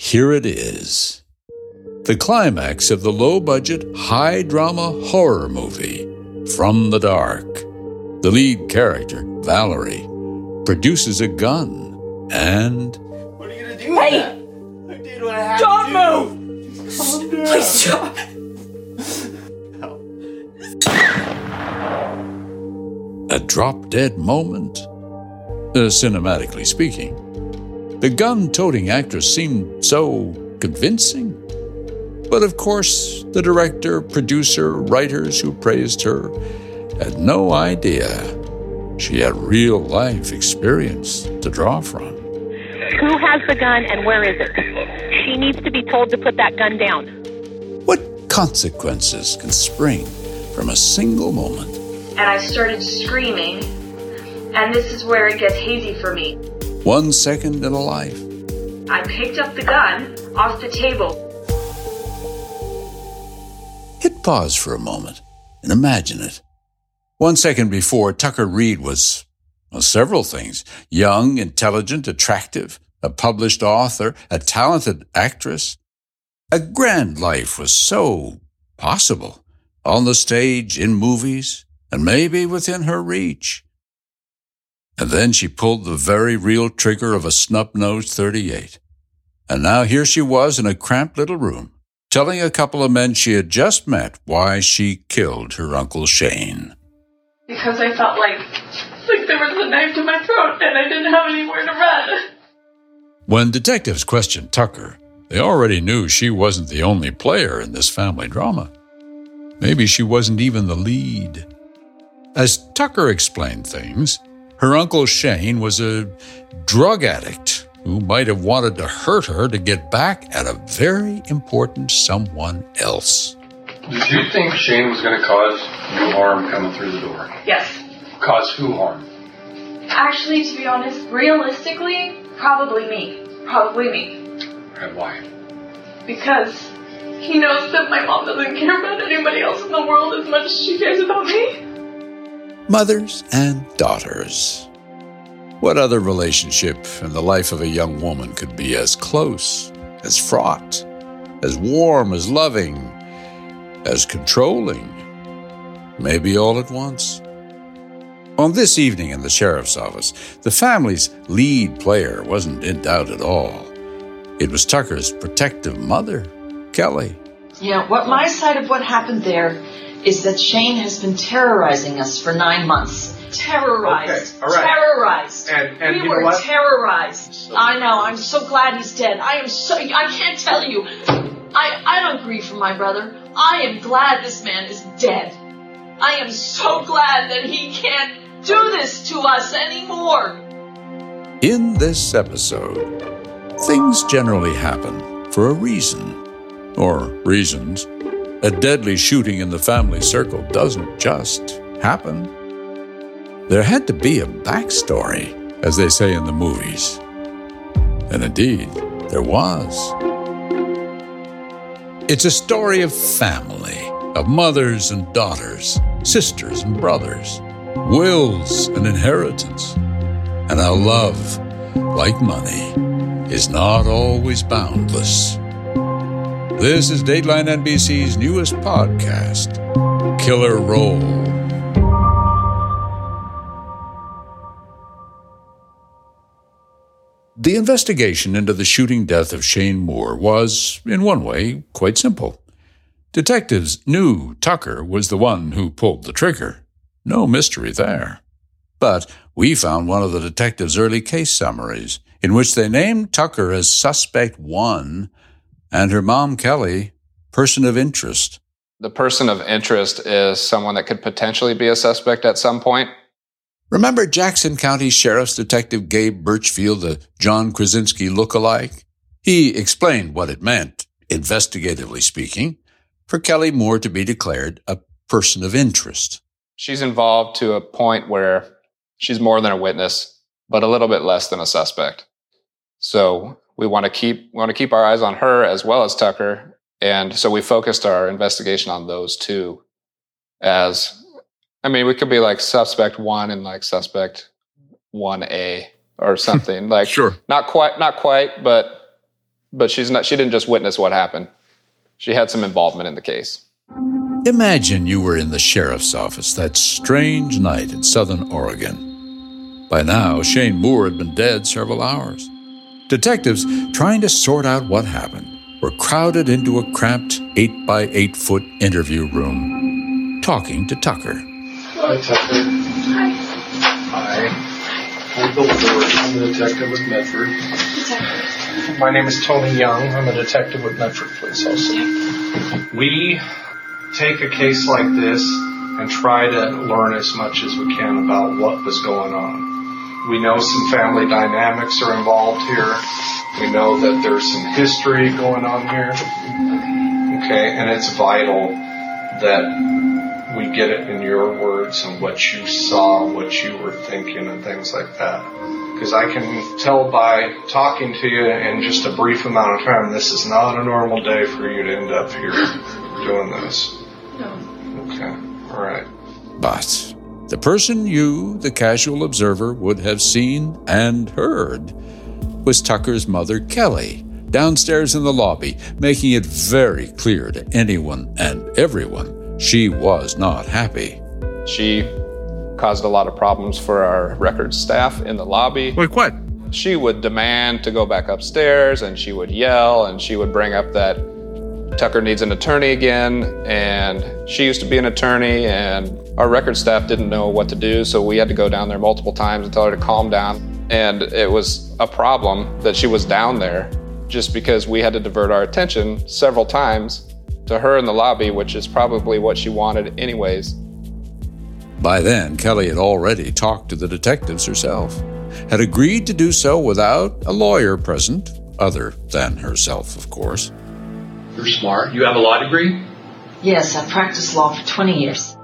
Here it is. The climax of the low budget, high drama horror movie, From the Dark. The lead character, Valerie, produces a gun and. What are you gonna do? Hey! I did what I had Don't to do. move! Calm down. Please stop! A drop dead moment? Uh, cinematically speaking. The gun toting actress seemed so convincing. But of course, the director, producer, writers who praised her had no idea she had real life experience to draw from. Who has the gun and where is it? She needs to be told to put that gun down. What consequences can spring from a single moment? and I started screaming. And this is where it gets hazy for me. One second in a life. I picked up the gun off the table. Hit pause for a moment and imagine it. One second before, Tucker Reed was well, several things young, intelligent, attractive, a published author, a talented actress. A grand life was so possible on the stage, in movies, and maybe within her reach. And then she pulled the very real trigger of a snub-nosed 38. And now here she was in a cramped little room, telling a couple of men she had just met why she killed her Uncle Shane. Because I felt like like there was a knife to my throat and I didn't have anywhere to run. When detectives questioned Tucker, they already knew she wasn't the only player in this family drama. Maybe she wasn't even the lead. As Tucker explained things, her Uncle Shane was a drug addict who might have wanted to hurt her to get back at a very important someone else. Did you think Shane was going to cause you harm coming through the door? Yes. Cause who harm? Actually, to be honest, realistically, probably me. Probably me. And why? Because he knows that my mom doesn't care about anybody else in the world as much as she cares about me. Mothers and daughters. What other relationship in the life of a young woman could be as close, as fraught, as warm, as loving, as controlling? Maybe all at once. On this evening in the sheriff's office, the family's lead player wasn't in doubt at all. It was Tucker's protective mother, Kelly. Yeah, what my side of what happened there is that Shane has been terrorizing us for nine months. Terrorized. Okay, all right. Terrorized. And- and we you know were what? terrorized. I know. I'm so glad he's dead. I am so. I can't tell you. I I don't grieve for my brother. I am glad this man is dead. I am so glad that he can't do this to us anymore. In this episode, things generally happen for a reason, or reasons. A deadly shooting in the family circle doesn't just happen. There had to be a backstory, as they say in the movies. And indeed, there was. It's a story of family, of mothers and daughters, sisters and brothers, wills and inheritance, and how love, like money, is not always boundless. This is Dateline NBC's newest podcast, Killer Role. The investigation into the shooting death of Shane Moore was, in one way, quite simple. Detectives knew Tucker was the one who pulled the trigger. No mystery there. But we found one of the detectives' early case summaries, in which they named Tucker as suspect one and her mom, Kelly, person of interest. The person of interest is someone that could potentially be a suspect at some point. Remember Jackson County Sheriff's Detective Gabe Birchfield, the John Krasinski look-alike? He explained what it meant, investigatively speaking, for Kelly Moore to be declared a person of interest. She's involved to a point where she's more than a witness, but a little bit less than a suspect. So we want to keep we want to keep our eyes on her as well as Tucker, and so we focused our investigation on those two. As I mean, we could be like suspect one and like suspect one A or something like Sure. not quite not quite, but but she's not she didn't just witness what happened. She had some involvement in the case. Imagine you were in the sheriff's office that strange night in southern Oregon. By now, Shane Moore had been dead several hours. Detectives, trying to sort out what happened, were crowded into a cramped 8 by 8 foot interview room, talking to Tucker. Hi, Tucker. Hi. Hi. I'm Bill Ford. I'm a detective with Medford. My name is Tony Young. I'm a detective with Medford Police also. We take a case like this and try to learn as much as we can about what was going on. We know some family dynamics are involved here. We know that there's some history going on here. Okay, and it's vital that we get it in your words and what you saw, what you were thinking, and things like that. Because I can tell by talking to you in just a brief amount of time, this is not a normal day for you to end up here doing this. No. Okay, all right. But the person you, the casual observer, would have seen and heard was Tucker's mother, Kelly, downstairs in the lobby, making it very clear to anyone and everyone she was not happy. She caused a lot of problems for our records staff in the lobby. Like what? She would demand to go back upstairs and she would yell and she would bring up that Tucker needs an attorney again. And she used to be an attorney and our record staff didn't know what to do. So we had to go down there multiple times and tell her to calm down. And it was a problem that she was down there just because we had to divert our attention several times to her in the lobby, which is probably what she wanted anyways. By then, Kelly had already talked to the detectives herself, had agreed to do so without a lawyer present, other than herself, of course. You're smart. You have a law degree? Yes, I've practiced law for 20 years.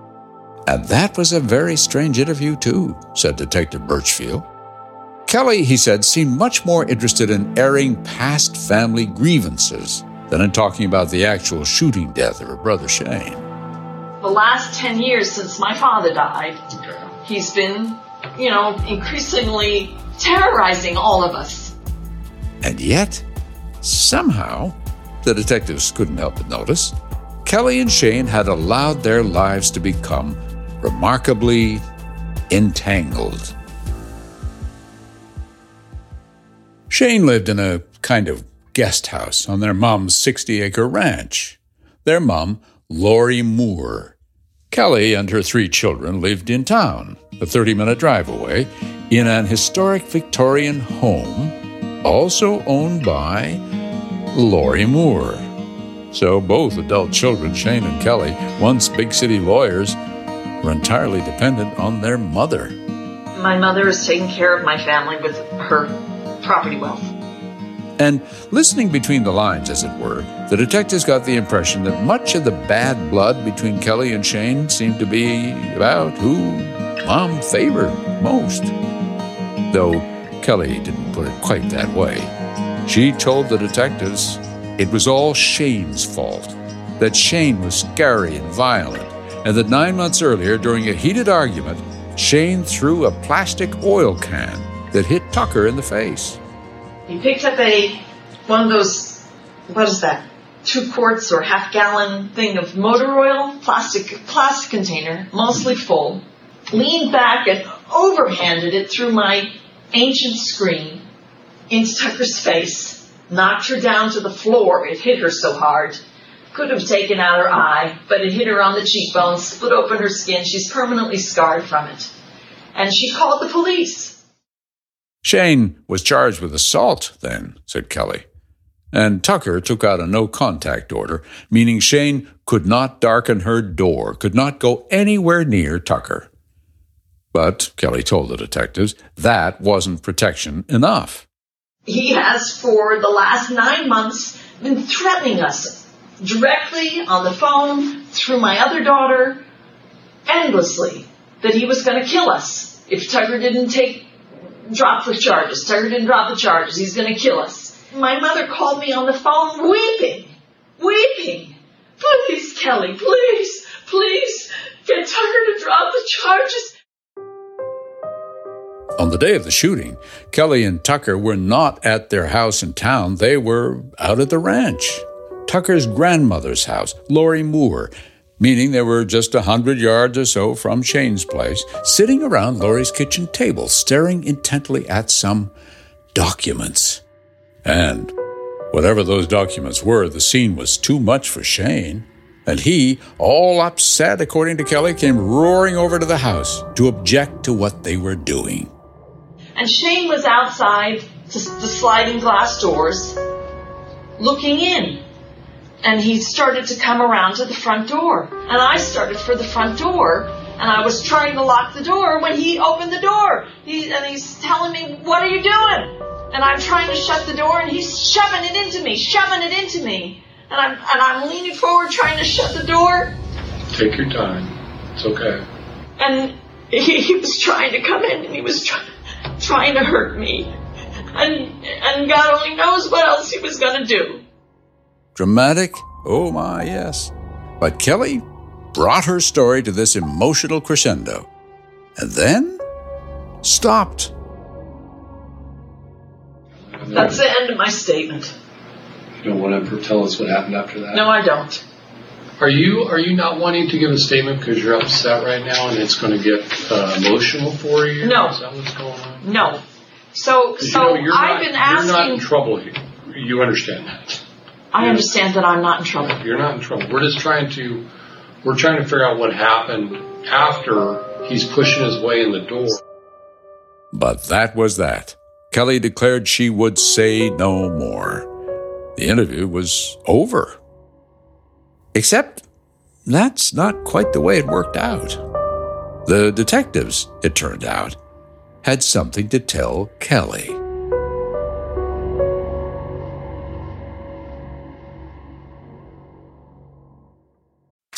And that was a very strange interview, too, said Detective Birchfield. Kelly, he said, seemed much more interested in airing past family grievances than in talking about the actual shooting death of her brother Shane. The last 10 years since my father died, he's been, you know, increasingly terrorizing all of us. And yet, somehow, the detectives couldn't help but notice, Kelly and Shane had allowed their lives to become remarkably entangled. Shane lived in a kind of guest house on their mom's 60 acre ranch. Their mom, Lori Moore. Kelly and her three children lived in town, a 30 minute drive away, in an historic Victorian home, also owned by Lori Moore. So both adult children, Shane and Kelly, once big city lawyers, were entirely dependent on their mother. My mother is taking care of my family with her property wealth. And listening between the lines, as it were, the detectives got the impression that much of the bad blood between Kelly and Shane seemed to be about who Mom favored most. Though Kelly didn't put it quite that way. She told the detectives it was all Shane's fault, that Shane was scary and violent, and that nine months earlier, during a heated argument, Shane threw a plastic oil can that hit Tucker in the face. He picked up a one of those what is that? Two quarts or half gallon thing of motor oil, plastic plastic container, mostly full, leaned back and overhanded it through my ancient screen into Tucker's face, knocked her down to the floor. It hit her so hard. Could have taken out her eye, but it hit her on the cheekbone, split open her skin. She's permanently scarred from it. And she called the police. Shane was charged with assault then, said Kelly. And Tucker took out a no contact order, meaning Shane could not darken her door, could not go anywhere near Tucker. But, Kelly told the detectives, that wasn't protection enough. He has for the last nine months been threatening us directly on the phone through my other daughter endlessly that he was going to kill us if Tucker didn't take drop the charges. Tucker didn't drop the charges. He's going to kill us. My mother called me on the phone weeping, weeping. Please, Kelly, please, please get Tucker to drop the charges. The day of the shooting, Kelly and Tucker were not at their house in town. They were out at the ranch. Tucker's grandmother's house, Lori Moore, meaning they were just a hundred yards or so from Shane's place, sitting around Lori's kitchen table, staring intently at some documents. And whatever those documents were, the scene was too much for Shane. And he, all upset according to Kelly, came roaring over to the house to object to what they were doing. And Shane was outside the sliding glass doors looking in. And he started to come around to the front door. And I started for the front door. And I was trying to lock the door when he opened the door. He, and he's telling me, What are you doing? And I'm trying to shut the door and he's shoving it into me, shoving it into me. And I'm, and I'm leaning forward trying to shut the door. Take your time. It's okay. And he, he was trying to come in and he was trying trying to hurt me. And, and God only knows what else he was going to do. Dramatic? Oh my, yes. But Kelly brought her story to this emotional crescendo and then stopped. That's the end of my statement. You don't want to tell us what happened after that? No, I don't. Are you are you not wanting to give a statement because you're upset right now and it's going to get uh, emotional for you? No. Is that what's going on? No. So so you know, I've not, been asking. You're not in trouble here. You understand that? I understand that I'm not in trouble. You're not in trouble. We're just trying to we're trying to figure out what happened after he's pushing his way in the door. But that was that. Kelly declared she would say no more. The interview was over. Except that's not quite the way it worked out. The detectives, it turned out, had something to tell Kelly.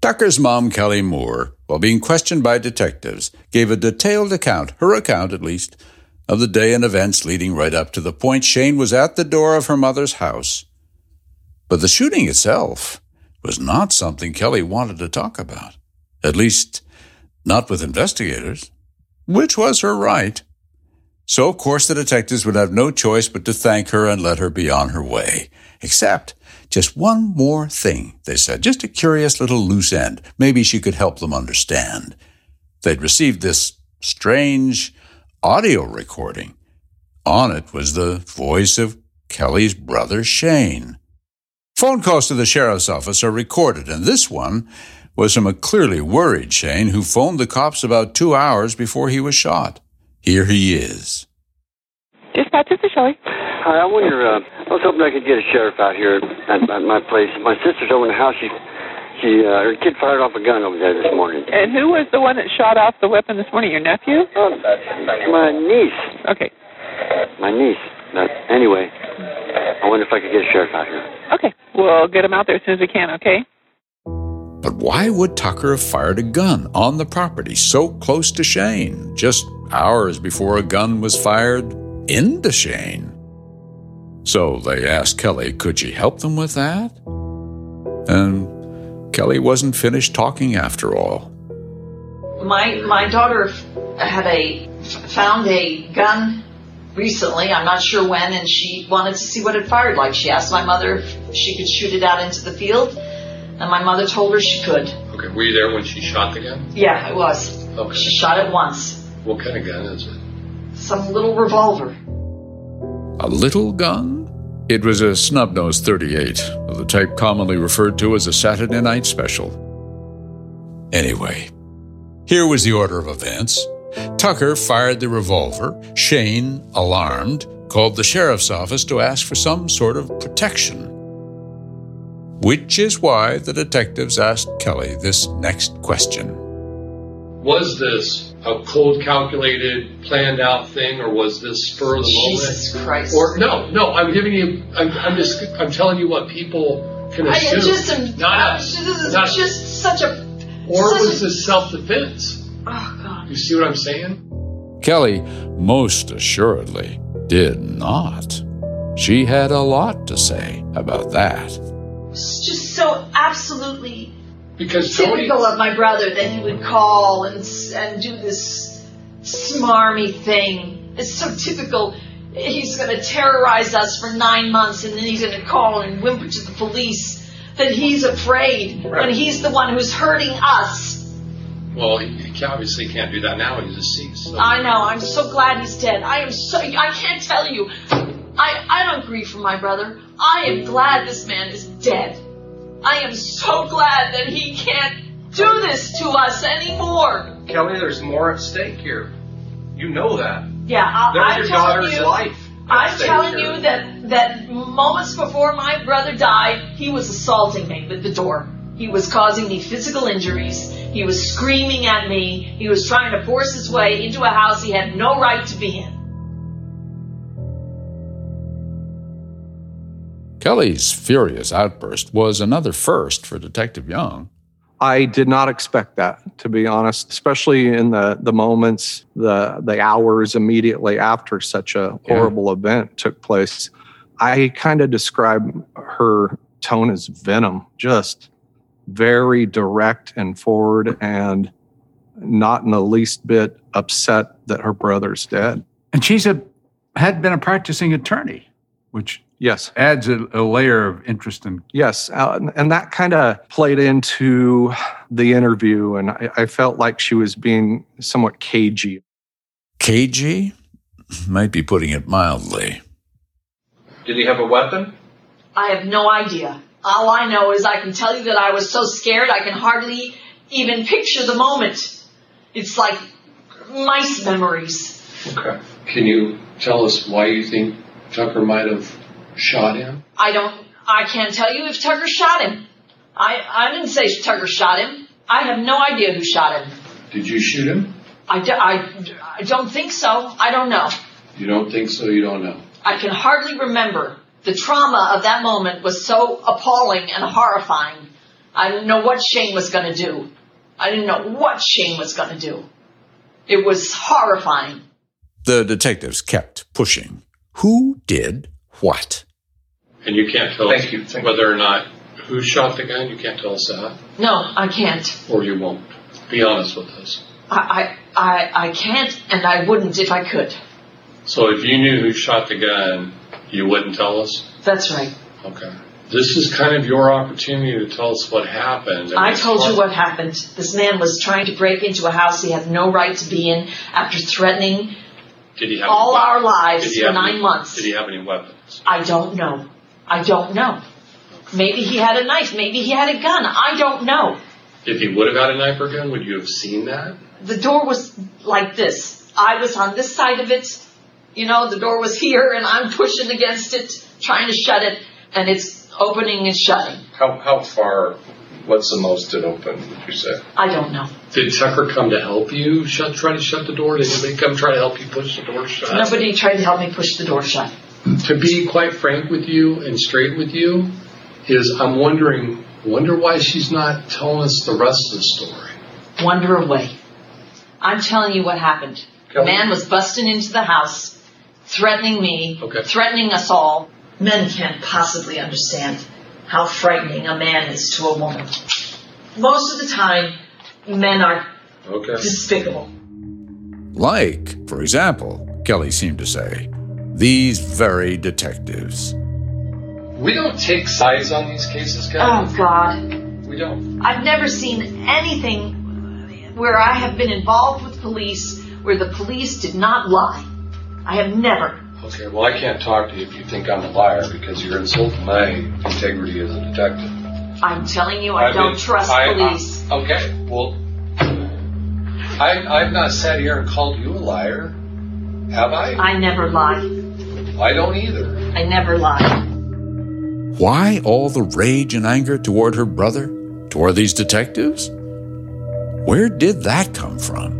Tucker's mom, Kelly Moore, while being questioned by detectives, gave a detailed account, her account at least, of the day and events leading right up to the point Shane was at the door of her mother's house. But the shooting itself was not something Kelly wanted to talk about. At least, not with investigators, which was her right. So, of course, the detectives would have no choice but to thank her and let her be on her way. Except just one more thing, they said, just a curious little loose end. Maybe she could help them understand. They'd received this strange audio recording. On it was the voice of Kelly's brother Shane. Phone calls to the sheriff's office are recorded, and this one was from a clearly worried Shane who phoned the cops about two hours before he was shot. Here he is. Dispatch, this is Shelley. Hi, I wonder, uh, I was hoping I could get a sheriff out here at, at my place. My sister's over in the house. She, she, uh, her kid fired off a gun over there this morning. And who was the one that shot off the weapon this morning? Your nephew? Uh, my niece. Okay. My niece. But anyway, I wonder if I could get a sheriff out here. Okay. We'll get him out there as soon as we can, okay? But why would Tucker have fired a gun on the property so close to Shane, just hours before a gun was fired into Shane. So they asked Kelly, could she help them with that? And Kelly wasn't finished talking after all. My my daughter had a found a gun recently. I'm not sure when, and she wanted to see what it fired like. She asked my mother if she could shoot it out into the field, and my mother told her she could. Okay, were you there when she shot the gun? Yeah, I was. Okay. She shot it once. What kind of gun is it? Some little revolver. A little gun? It was a snub nose 38, of the type commonly referred to as a Saturday night special. Anyway, here was the order of events. Tucker fired the revolver. Shane, alarmed, called the sheriff's office to ask for some sort of protection. Which is why the detectives asked Kelly this next question. Was this a cold, calculated, planned out thing, or was this spur of the Jesus moment? Christ. Or no, no. I'm giving you. I'm, I'm just. I'm telling you what people can I assume. just am. not this is Not- just such a. or such was a- this self-defense? Oh God. You see what I'm saying? Kelly most assuredly did not. She had a lot to say about that. It's just so absolutely Because Tony. typical of my brother that he would call and and do this smarmy thing. It's so typical. He's going to terrorize us for nine months, and then he's going to call and whimper to the police that he's afraid when he's the one who's hurting us. Well, he, he obviously can't do that now. He's deceased. So. I know. I'm so glad he's dead. I am so. I can't tell you. I I don't grieve for my brother. I am glad this man is dead. I am so glad that he can't do this to us anymore. Kelly, there's more at stake here. You know that. Yeah, I, There's I'm your telling daughter's you. life. at I'm stake telling here. you that that moments before my brother died, he was assaulting me with the door. He was causing me physical injuries. He was screaming at me. He was trying to force his way into a house he had no right to be in. Kelly's furious outburst was another first for Detective Young. I did not expect that, to be honest, especially in the, the moments, the the hours immediately after such a horrible event took place. I kind of describe her tone as venom, just very direct and forward and not in the least bit upset that her brother's dead. And she's a had been a practicing attorney, which yes adds a, a layer of interest and Yes, uh, and- and that kind of played into the interview, and I, I felt like she was being somewhat cagey. cagey. Might be putting it mildly. Did he have a weapon? I have no idea. All I know is I can tell you that I was so scared I can hardly even picture the moment. It's like mice memories. Okay. Can you tell us why you think Tucker might have shot him? I don't, I can't tell you if Tucker shot him. I, I didn't say Tucker shot him. I have no idea who shot him. Did you shoot him? I, do, I, I don't think so. I don't know. You don't think so? You don't know. I can hardly remember. The trauma of that moment was so appalling and horrifying. I didn't know what Shane was going to do. I didn't know what Shane was going to do. It was horrifying. The detectives kept pushing. Who did what? And you can't tell Thank us you, thank whether or not who shot the gun. You can't tell us that, No, I can't. or you won't. Be honest with us. I, I, I, I can't, and I wouldn't if I could. So if you knew who shot the gun, you wouldn't tell us. That's right. Okay. This is kind of your opportunity to tell us what happened. I it's told you what happened. This man was trying to break into a house he had no right to be in after threatening Did he have all any, our lives did he for nine any- months. Did he have any weapons? I don't know. I don't know. Maybe he had a knife. Maybe he had a gun. I don't know. If he would have had a knife or gun, would you have seen that? The door was like this. I was on this side of it. You know, the door was here and I'm pushing against it, trying to shut it, and it's opening and shutting. How how far? What's the most it opened? Would you say? I don't know. Did Tucker come to help you shut, try to shut the door? Did anybody come try to help you push the door shut? Nobody tried to help me push the door shut. To be quite frank with you and straight with you, is I'm wondering, wonder why she's not telling us the rest of the story. Wonder away. I'm telling you what happened. The Kelly? man was busting into the house, threatening me, Okay. threatening us all. Men can't possibly understand how frightening a man is to a woman. Most of the time, men are Okay. despicable. Like, for example, Kelly seemed to say, these very detectives. We don't take sides on these cases, Oh. God. We don't. I've never seen anything where I have been involved with police where the police did not lie. I have never. Okay, well, I can't talk to you if you think I'm a liar because you're insulting my integrity as a detective. I'm telling you, I I've don't been- trust I- I- police. okay, well, I, I've not sat here and called you a liar, have I? I never lie. I don't either. I never lie. Why all the rage and anger toward her brother? Toward these detectives? Where did that come from?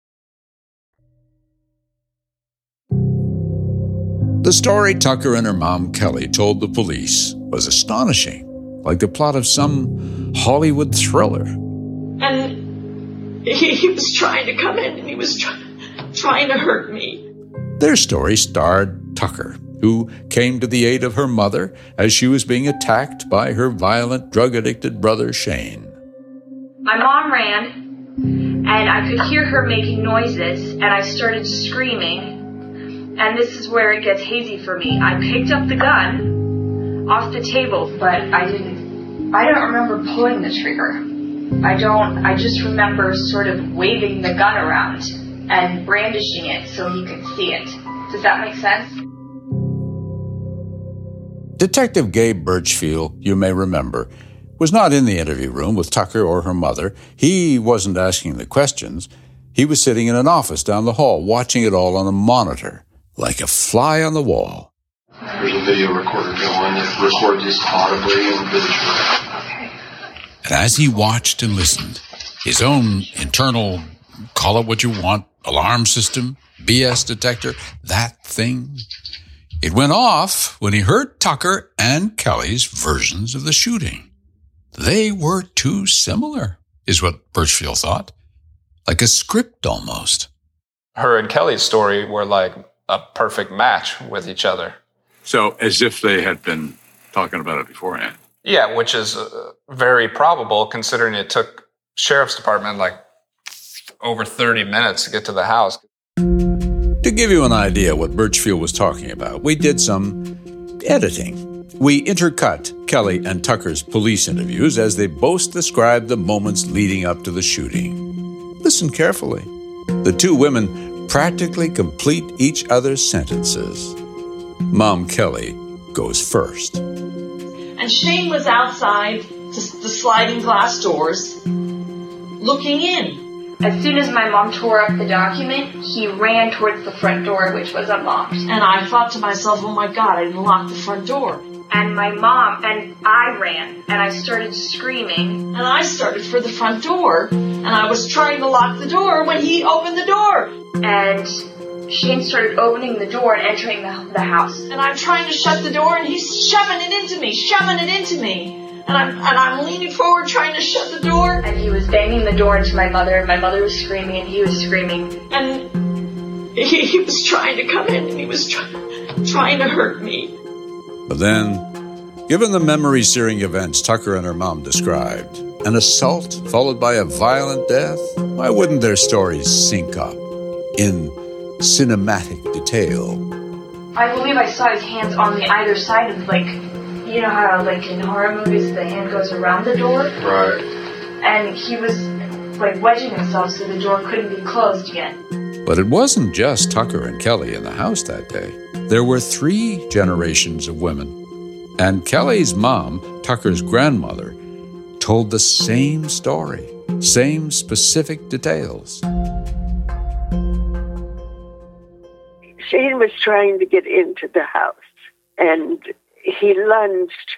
The story Tucker and her mom Kelly told the police was astonishing, like the plot of some Hollywood thriller. And he, he was trying to come in and he was try, trying to hurt me. Their story starred Tucker, who came to the aid of her mother as she was being attacked by her violent, drug addicted brother Shane. My mom ran, and I could hear her making noises, and I started screaming. And this is where it gets hazy for me. I picked up the gun off the table, but I didn't. I don't remember pulling the trigger. I don't. I just remember sort of waving the gun around and brandishing it so he could see it. Does that make sense? Detective Gabe Birchfield, you may remember, was not in the interview room with Tucker or her mother. He wasn't asking the questions. He was sitting in an office down the hall, watching it all on a monitor, like a fly on the wall. There's a video recorder going that records this audibly and visually. And as he watched and listened, his own internal, call it what you want, alarm system, BS detector, that thing, it went off when he heard Tucker and Kelly's versions of the shooting. They were too similar, is what Birchfield thought. Like a script almost. Her and Kelly's story were like a perfect match with each other. So, as if they had been talking about it beforehand. Yeah, which is uh, very probable considering it took sheriff's department like over 30 minutes to get to the house. To give you an idea what Birchfield was talking about, we did some editing. We intercut Kelly and Tucker's police interviews as they both described the moments leading up to the shooting. Listen carefully. The two women practically complete each other's sentences. Mom Kelly goes first. And Shane was outside the, the sliding glass doors looking in. As soon as my mom tore up the document, he ran towards the front door, which was unlocked. And I thought to myself, oh my god, I didn't lock the front door. And my mom and I ran, and I started screaming. And I started for the front door, and I was trying to lock the door when he opened the door. And Shane started opening the door and entering the, the house. And I'm trying to shut the door, and he's shoving it into me, shoving it into me. And I'm, and I'm leaning forward trying to shut the door. And he was banging the door into my mother, and my mother was screaming, and he was screaming. And he, he was trying to come in, and he was try, trying to hurt me. But then, given the memory searing events Tucker and her mom described, an assault followed by a violent death, why wouldn't their stories sync up? in cinematic detail. I believe I saw his hands on the either side of like, you know how like in horror movies the hand goes around the door, Right. and he was like wedging himself so the door couldn't be closed yet. But it wasn't just Tucker and Kelly in the house that day. There were three generations of women. And Kelly's mom, Tucker's grandmother, told the same story, same specific details. Shane was trying to get into the house, and he lunged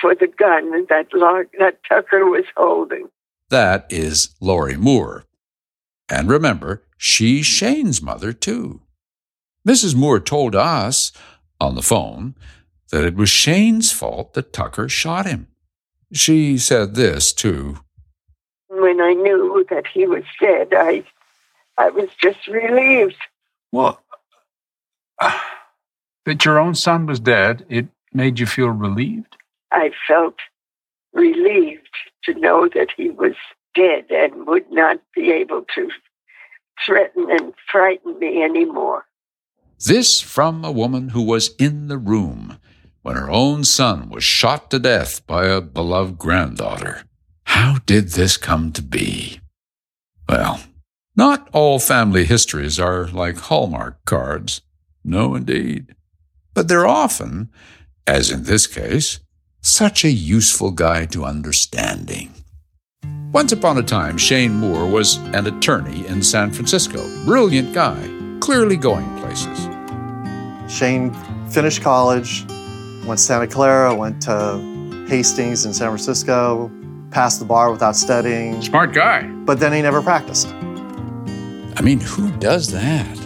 for the gun that that Tucker was holding. That is Lori Moore. And remember, she's Shane's mother, too. Mrs. Moore told us on the phone that it was Shane's fault that Tucker shot him. She said this, too. When I knew that he was dead, I I was just relieved. Well, that your own son was dead, it made you feel relieved? I felt relieved to know that he was dead and would not be able to threaten and frighten me anymore. This from a woman who was in the room when her own son was shot to death by a beloved granddaughter. How did this come to be? Well, not all family histories are like Hallmark cards. No, indeed. But they're often, as in this case, such a useful guide to understanding. Once upon a time, Shane Moore was an attorney in San Francisco. Brilliant guy, clearly going places. Shane finished college, went to Santa Clara, went to Hastings in San Francisco, passed the bar without studying. Smart guy. But then he never practiced. I mean, who does that?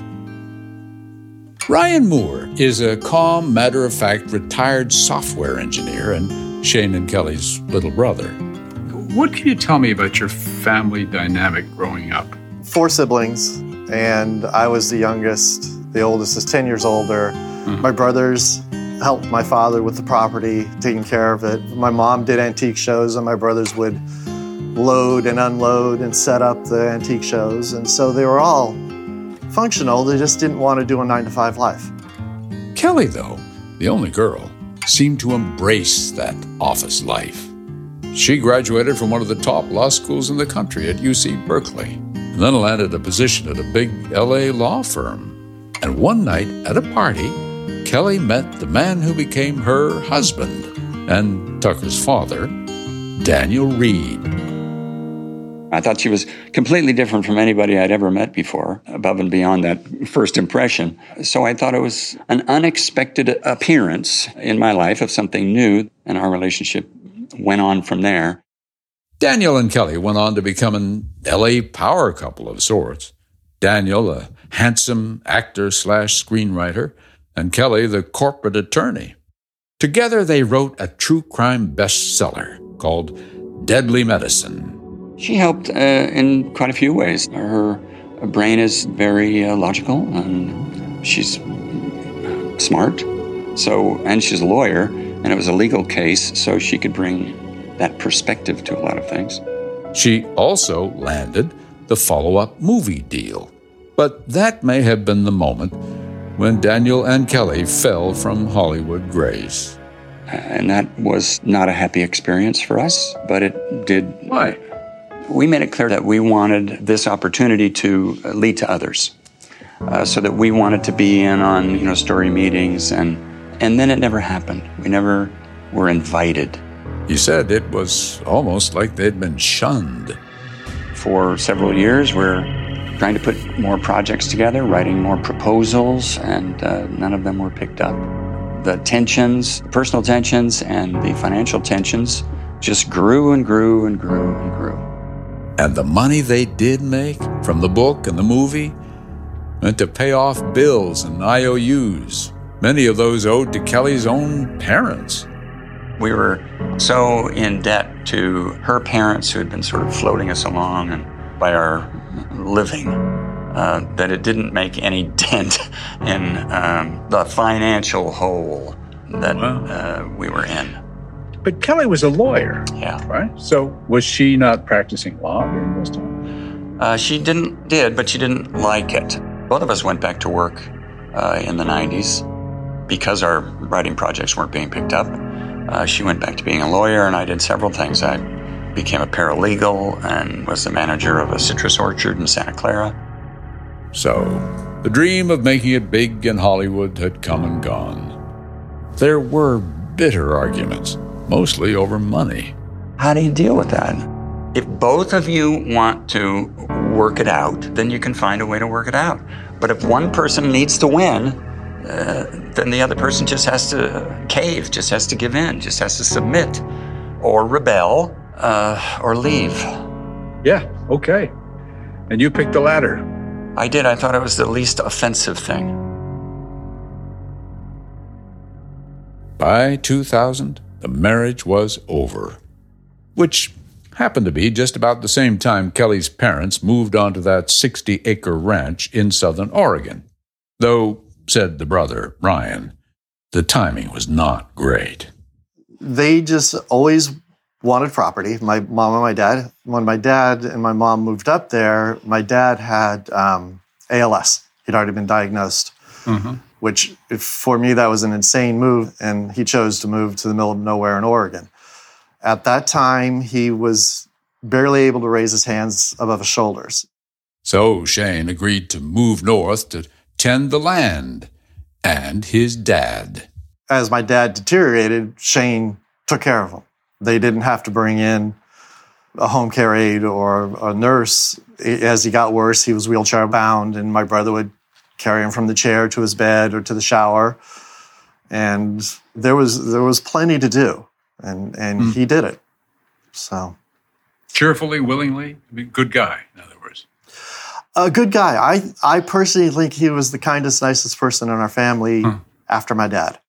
Ryan Moore is a calm, matter of fact retired software engineer and Shane and Kelly's little brother. What can you tell me about your family dynamic growing up? Four siblings, and I was the youngest. The oldest is 10 years older. Hmm. My brothers helped my father with the property, taking care of it. My mom did antique shows, and my brothers would load and unload and set up the antique shows. And so they were all functional. They just didn't want to do a nine to five life. Kelly, though, the only girl, seemed to embrace that office life. She graduated from one of the top law schools in the country at UC Berkeley, and then landed a position at a big LA law firm. And one night at a party, Kelly met the man who became her husband and Tucker's father, Daniel Reed. I thought she was completely different from anybody I'd ever met before, above and beyond that first impression. So I thought it was an unexpected appearance in my life of something new, and our relationship went on from there. Daniel and Kelly went on to become an LA power couple of sorts. Daniel, a handsome actor slash screenwriter, and Kelly, the corporate attorney. Together, they wrote a true crime bestseller called Deadly Medicine. She helped uh, in quite a few ways. Her brain is very uh, logical, and she's smart. So, and she's a lawyer, and it was a legal case, so she could bring that perspective to a lot of things. She also landed the follow up movie deal. But that may have been the moment when Daniel and Kelly fell from Hollywood grace. And that was not a happy experience for us, but it did. Why? We made it clear that we wanted this opportunity to lead to others. Uh, so that we wanted to be in on, you know, story meetings and and then it never happened. We never were invited. He said it was almost like they'd been shunned. For several years, we're trying to put more projects together, writing more proposals, and uh, none of them were picked up. The tensions, the personal tensions, and the financial tensions just grew and grew and grew and grew. And the money they did make from the book and the movie went to pay off bills and IOUs, many of those owed to Kelly's own parents. We were so in debt to her parents who had been sort of floating us along and by our living uh, that it didn't make any dent in um, the financial hole that uh, we were in. But Kelly was a lawyer. Yeah. Right? So was she not practicing law during those times? Uh, she didn't did, but she didn't like it. Both of us went back to work uh, in the 90s because our writing projects weren't being picked up. Uh, she went back to being a lawyer, and I did several things. I became a paralegal and was the manager of a citrus orchard in Santa Clara. So, the dream of making it big in Hollywood had come and gone. There were bitter arguments, mostly over money. How do you deal with that? If both of you want to work it out, then you can find a way to work it out. But if one person needs to win, uh, then the other person just has to cave, just has to give in, just has to submit or rebel uh, or leave. Yeah, okay. And you picked the latter. I did. I thought it was the least offensive thing. By 2000, the marriage was over, which happened to be just about the same time Kelly's parents moved onto that 60 acre ranch in southern Oregon. Though, said the brother, Ryan, the timing was not great. They just always wanted property. My mom and my dad. When my dad and my mom moved up there, my dad had um, ALS. He'd already been diagnosed, Mm-hmm. which if, for me that was an insane move. And he chose to move to the middle of nowhere in Oregon. At that time, he was barely able to raise his hands above his shoulders. So Shane agreed to move north to tend the land and his dad. As my dad deteriorated, Shane took care of him. They didn't have to bring in a home care aide or a nurse. As he got worse, he was wheelchair bound, and my brother would carry him from the chair to his bed or to the shower. And there was there was plenty to do, and and hmm. he did it. So Cheerfully, willingly, I mean, good guy, words. A good guy. I I personally think he was the kindest, nicest person in our family hmm. after my dad.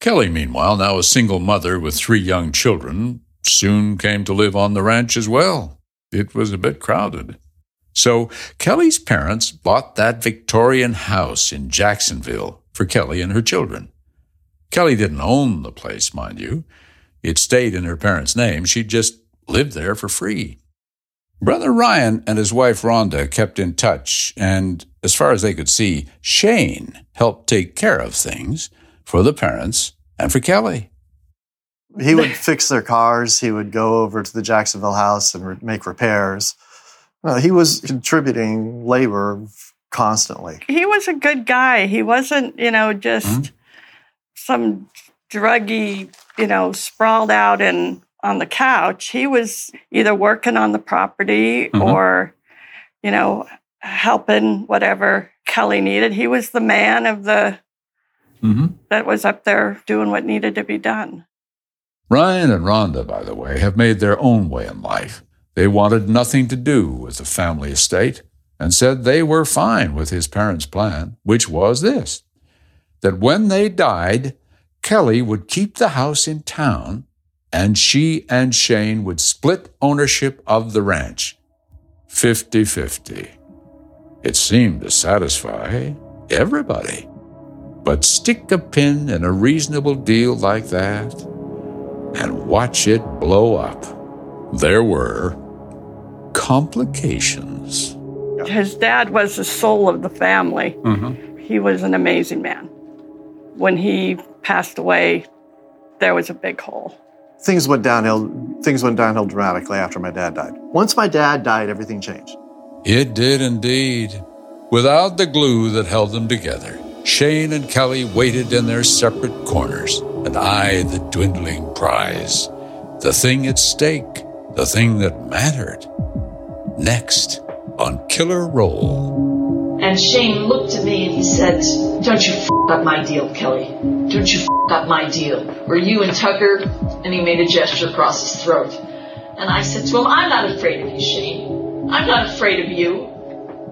Kelly, meanwhile, now a single mother with three young children, soon came to live on the ranch as well. It was a bit crowded. So Kelly's parents bought that Victorian house in Jacksonville for Kelly and her children. Kelly didn't own the place, mind you. It stayed in her parents' name. She just lived there for free. Brother Ryan and his wife Rhonda kept in touch, and as far as they could see, Shane helped take care of things for the parents and for Kelly. He would fix their cars. He would go over to the Jacksonville house and re- make repairs. Uh, he was contributing labor constantly. He was a good guy. He wasn't, you know, just Mm-hmm. some druggy, you know, sprawled out and on the couch. He was either working on the property Mm-hmm. Mhm. or, you know, helping whatever Kelly needed. He was the man of the Mm-hmm. that was up there doing what needed to be done. Ryan and Rhonda, by the way, have made their own way in life. They wanted nothing to do with the family estate and said they were fine with his parents' plan, which was this that when they died, Kelly would keep the house in town and she and Shane would split ownership of the ranch 50 50. It seemed to satisfy everybody. But stick a pin in a reasonable deal like that and watch it blow up. There were complications. His dad was the soul of the family. Mm-hmm. He was an amazing man. When he passed away, there was a big hole. Things went downhill. Things went downhill dramatically after my dad died. Once my dad died, everything changed. It did indeed. Without the glue that held them together, Shane and Kelly waited in their separate corners and eyed the dwindling prize, the thing at stake, the thing that mattered. Next on Killer Role. And Shane looked at me and he said, Don't you f up my deal, Kelly. Don't you f up my deal. Were you and Tucker. And he made a gesture across his throat. And I said to him, I'm not afraid of you, Shane. I'm not afraid of you.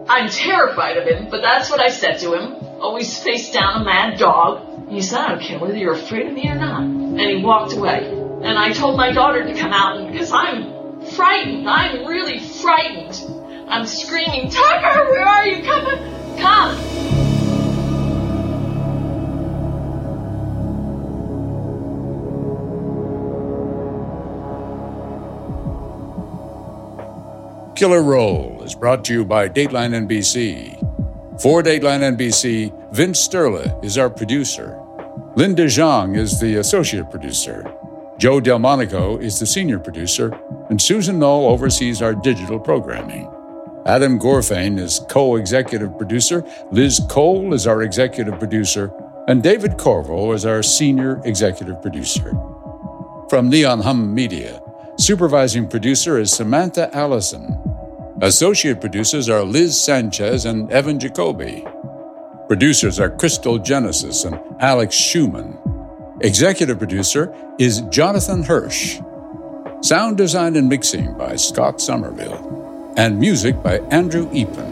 I'm terrified of him, but that's what I said to him. Always face down a mad dog. And he said, I don't care whether you're afraid of me or not. And he walked away. And I told my daughter to come out because I'm frightened. I'm really frightened. I'm screaming, Tucker, where are you? Come, come. Killer Role is brought to you by Dateline NBC. For Dateline NBC, Vince Sterle is our producer. Linda Zhang is the associate producer. Joe Delmonico is the senior producer, and Susan Knoll oversees our digital programming. Adam Gorfain is co executive producer, Liz Cole is our executive producer, and David Corvo is our senior executive producer. From Neon Hum Media, supervising producer is Samantha Allison. Associate producers are Liz Sanchez and Evan Jacoby. Producers are Crystal Genesis and Alex Schumann. Executive producer is Jonathan Hirsch. Sound design and mixing by Scott Somerville. And music by Andrew Eapen.